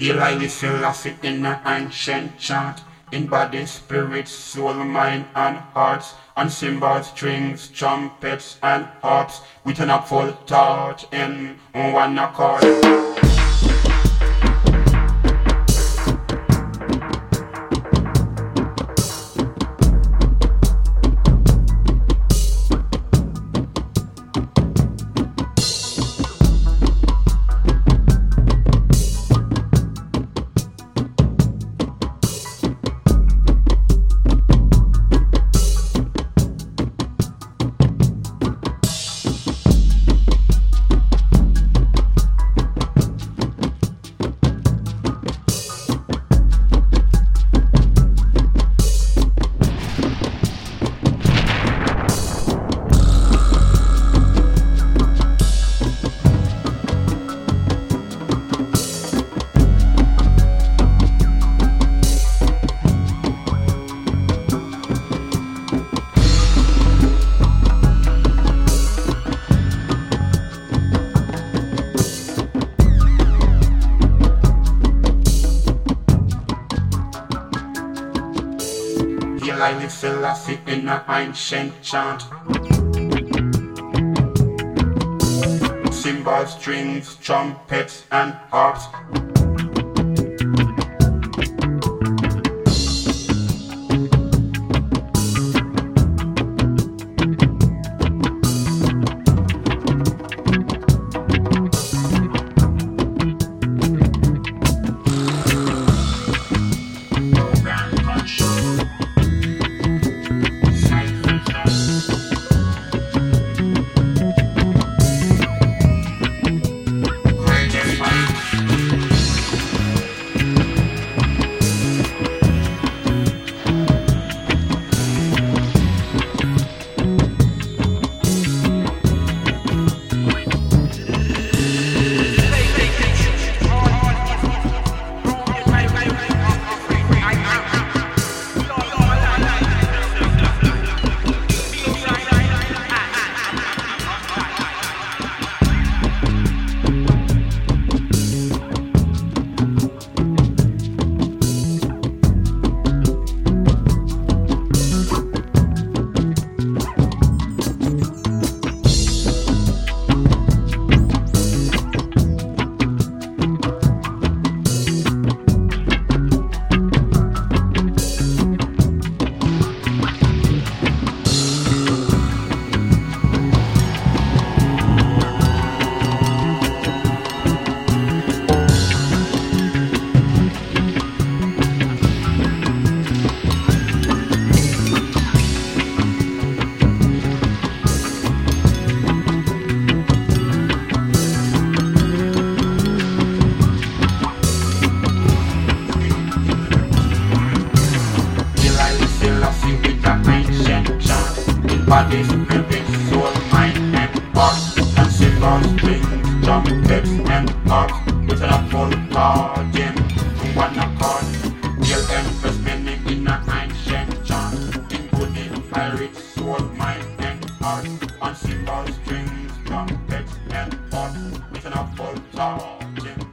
Haile Selassie in an ancient chant in body, spirit, soul, mind, and hearts, and cymbals, strings, trumpets, and harps, with an full thought in one accord. Haile Selassie in an ancient chant. Cymbals, strings, trumpets, and harps. Body, spirit, soul, mind, and heart. And cymbals, strings, trumpets, and harps. With a full garden, one accord. Real empress spinning in an ancient chant. Including spirit, soul, mind, and heart. On cymbals, strings, trumpets, and harps. With a full garden,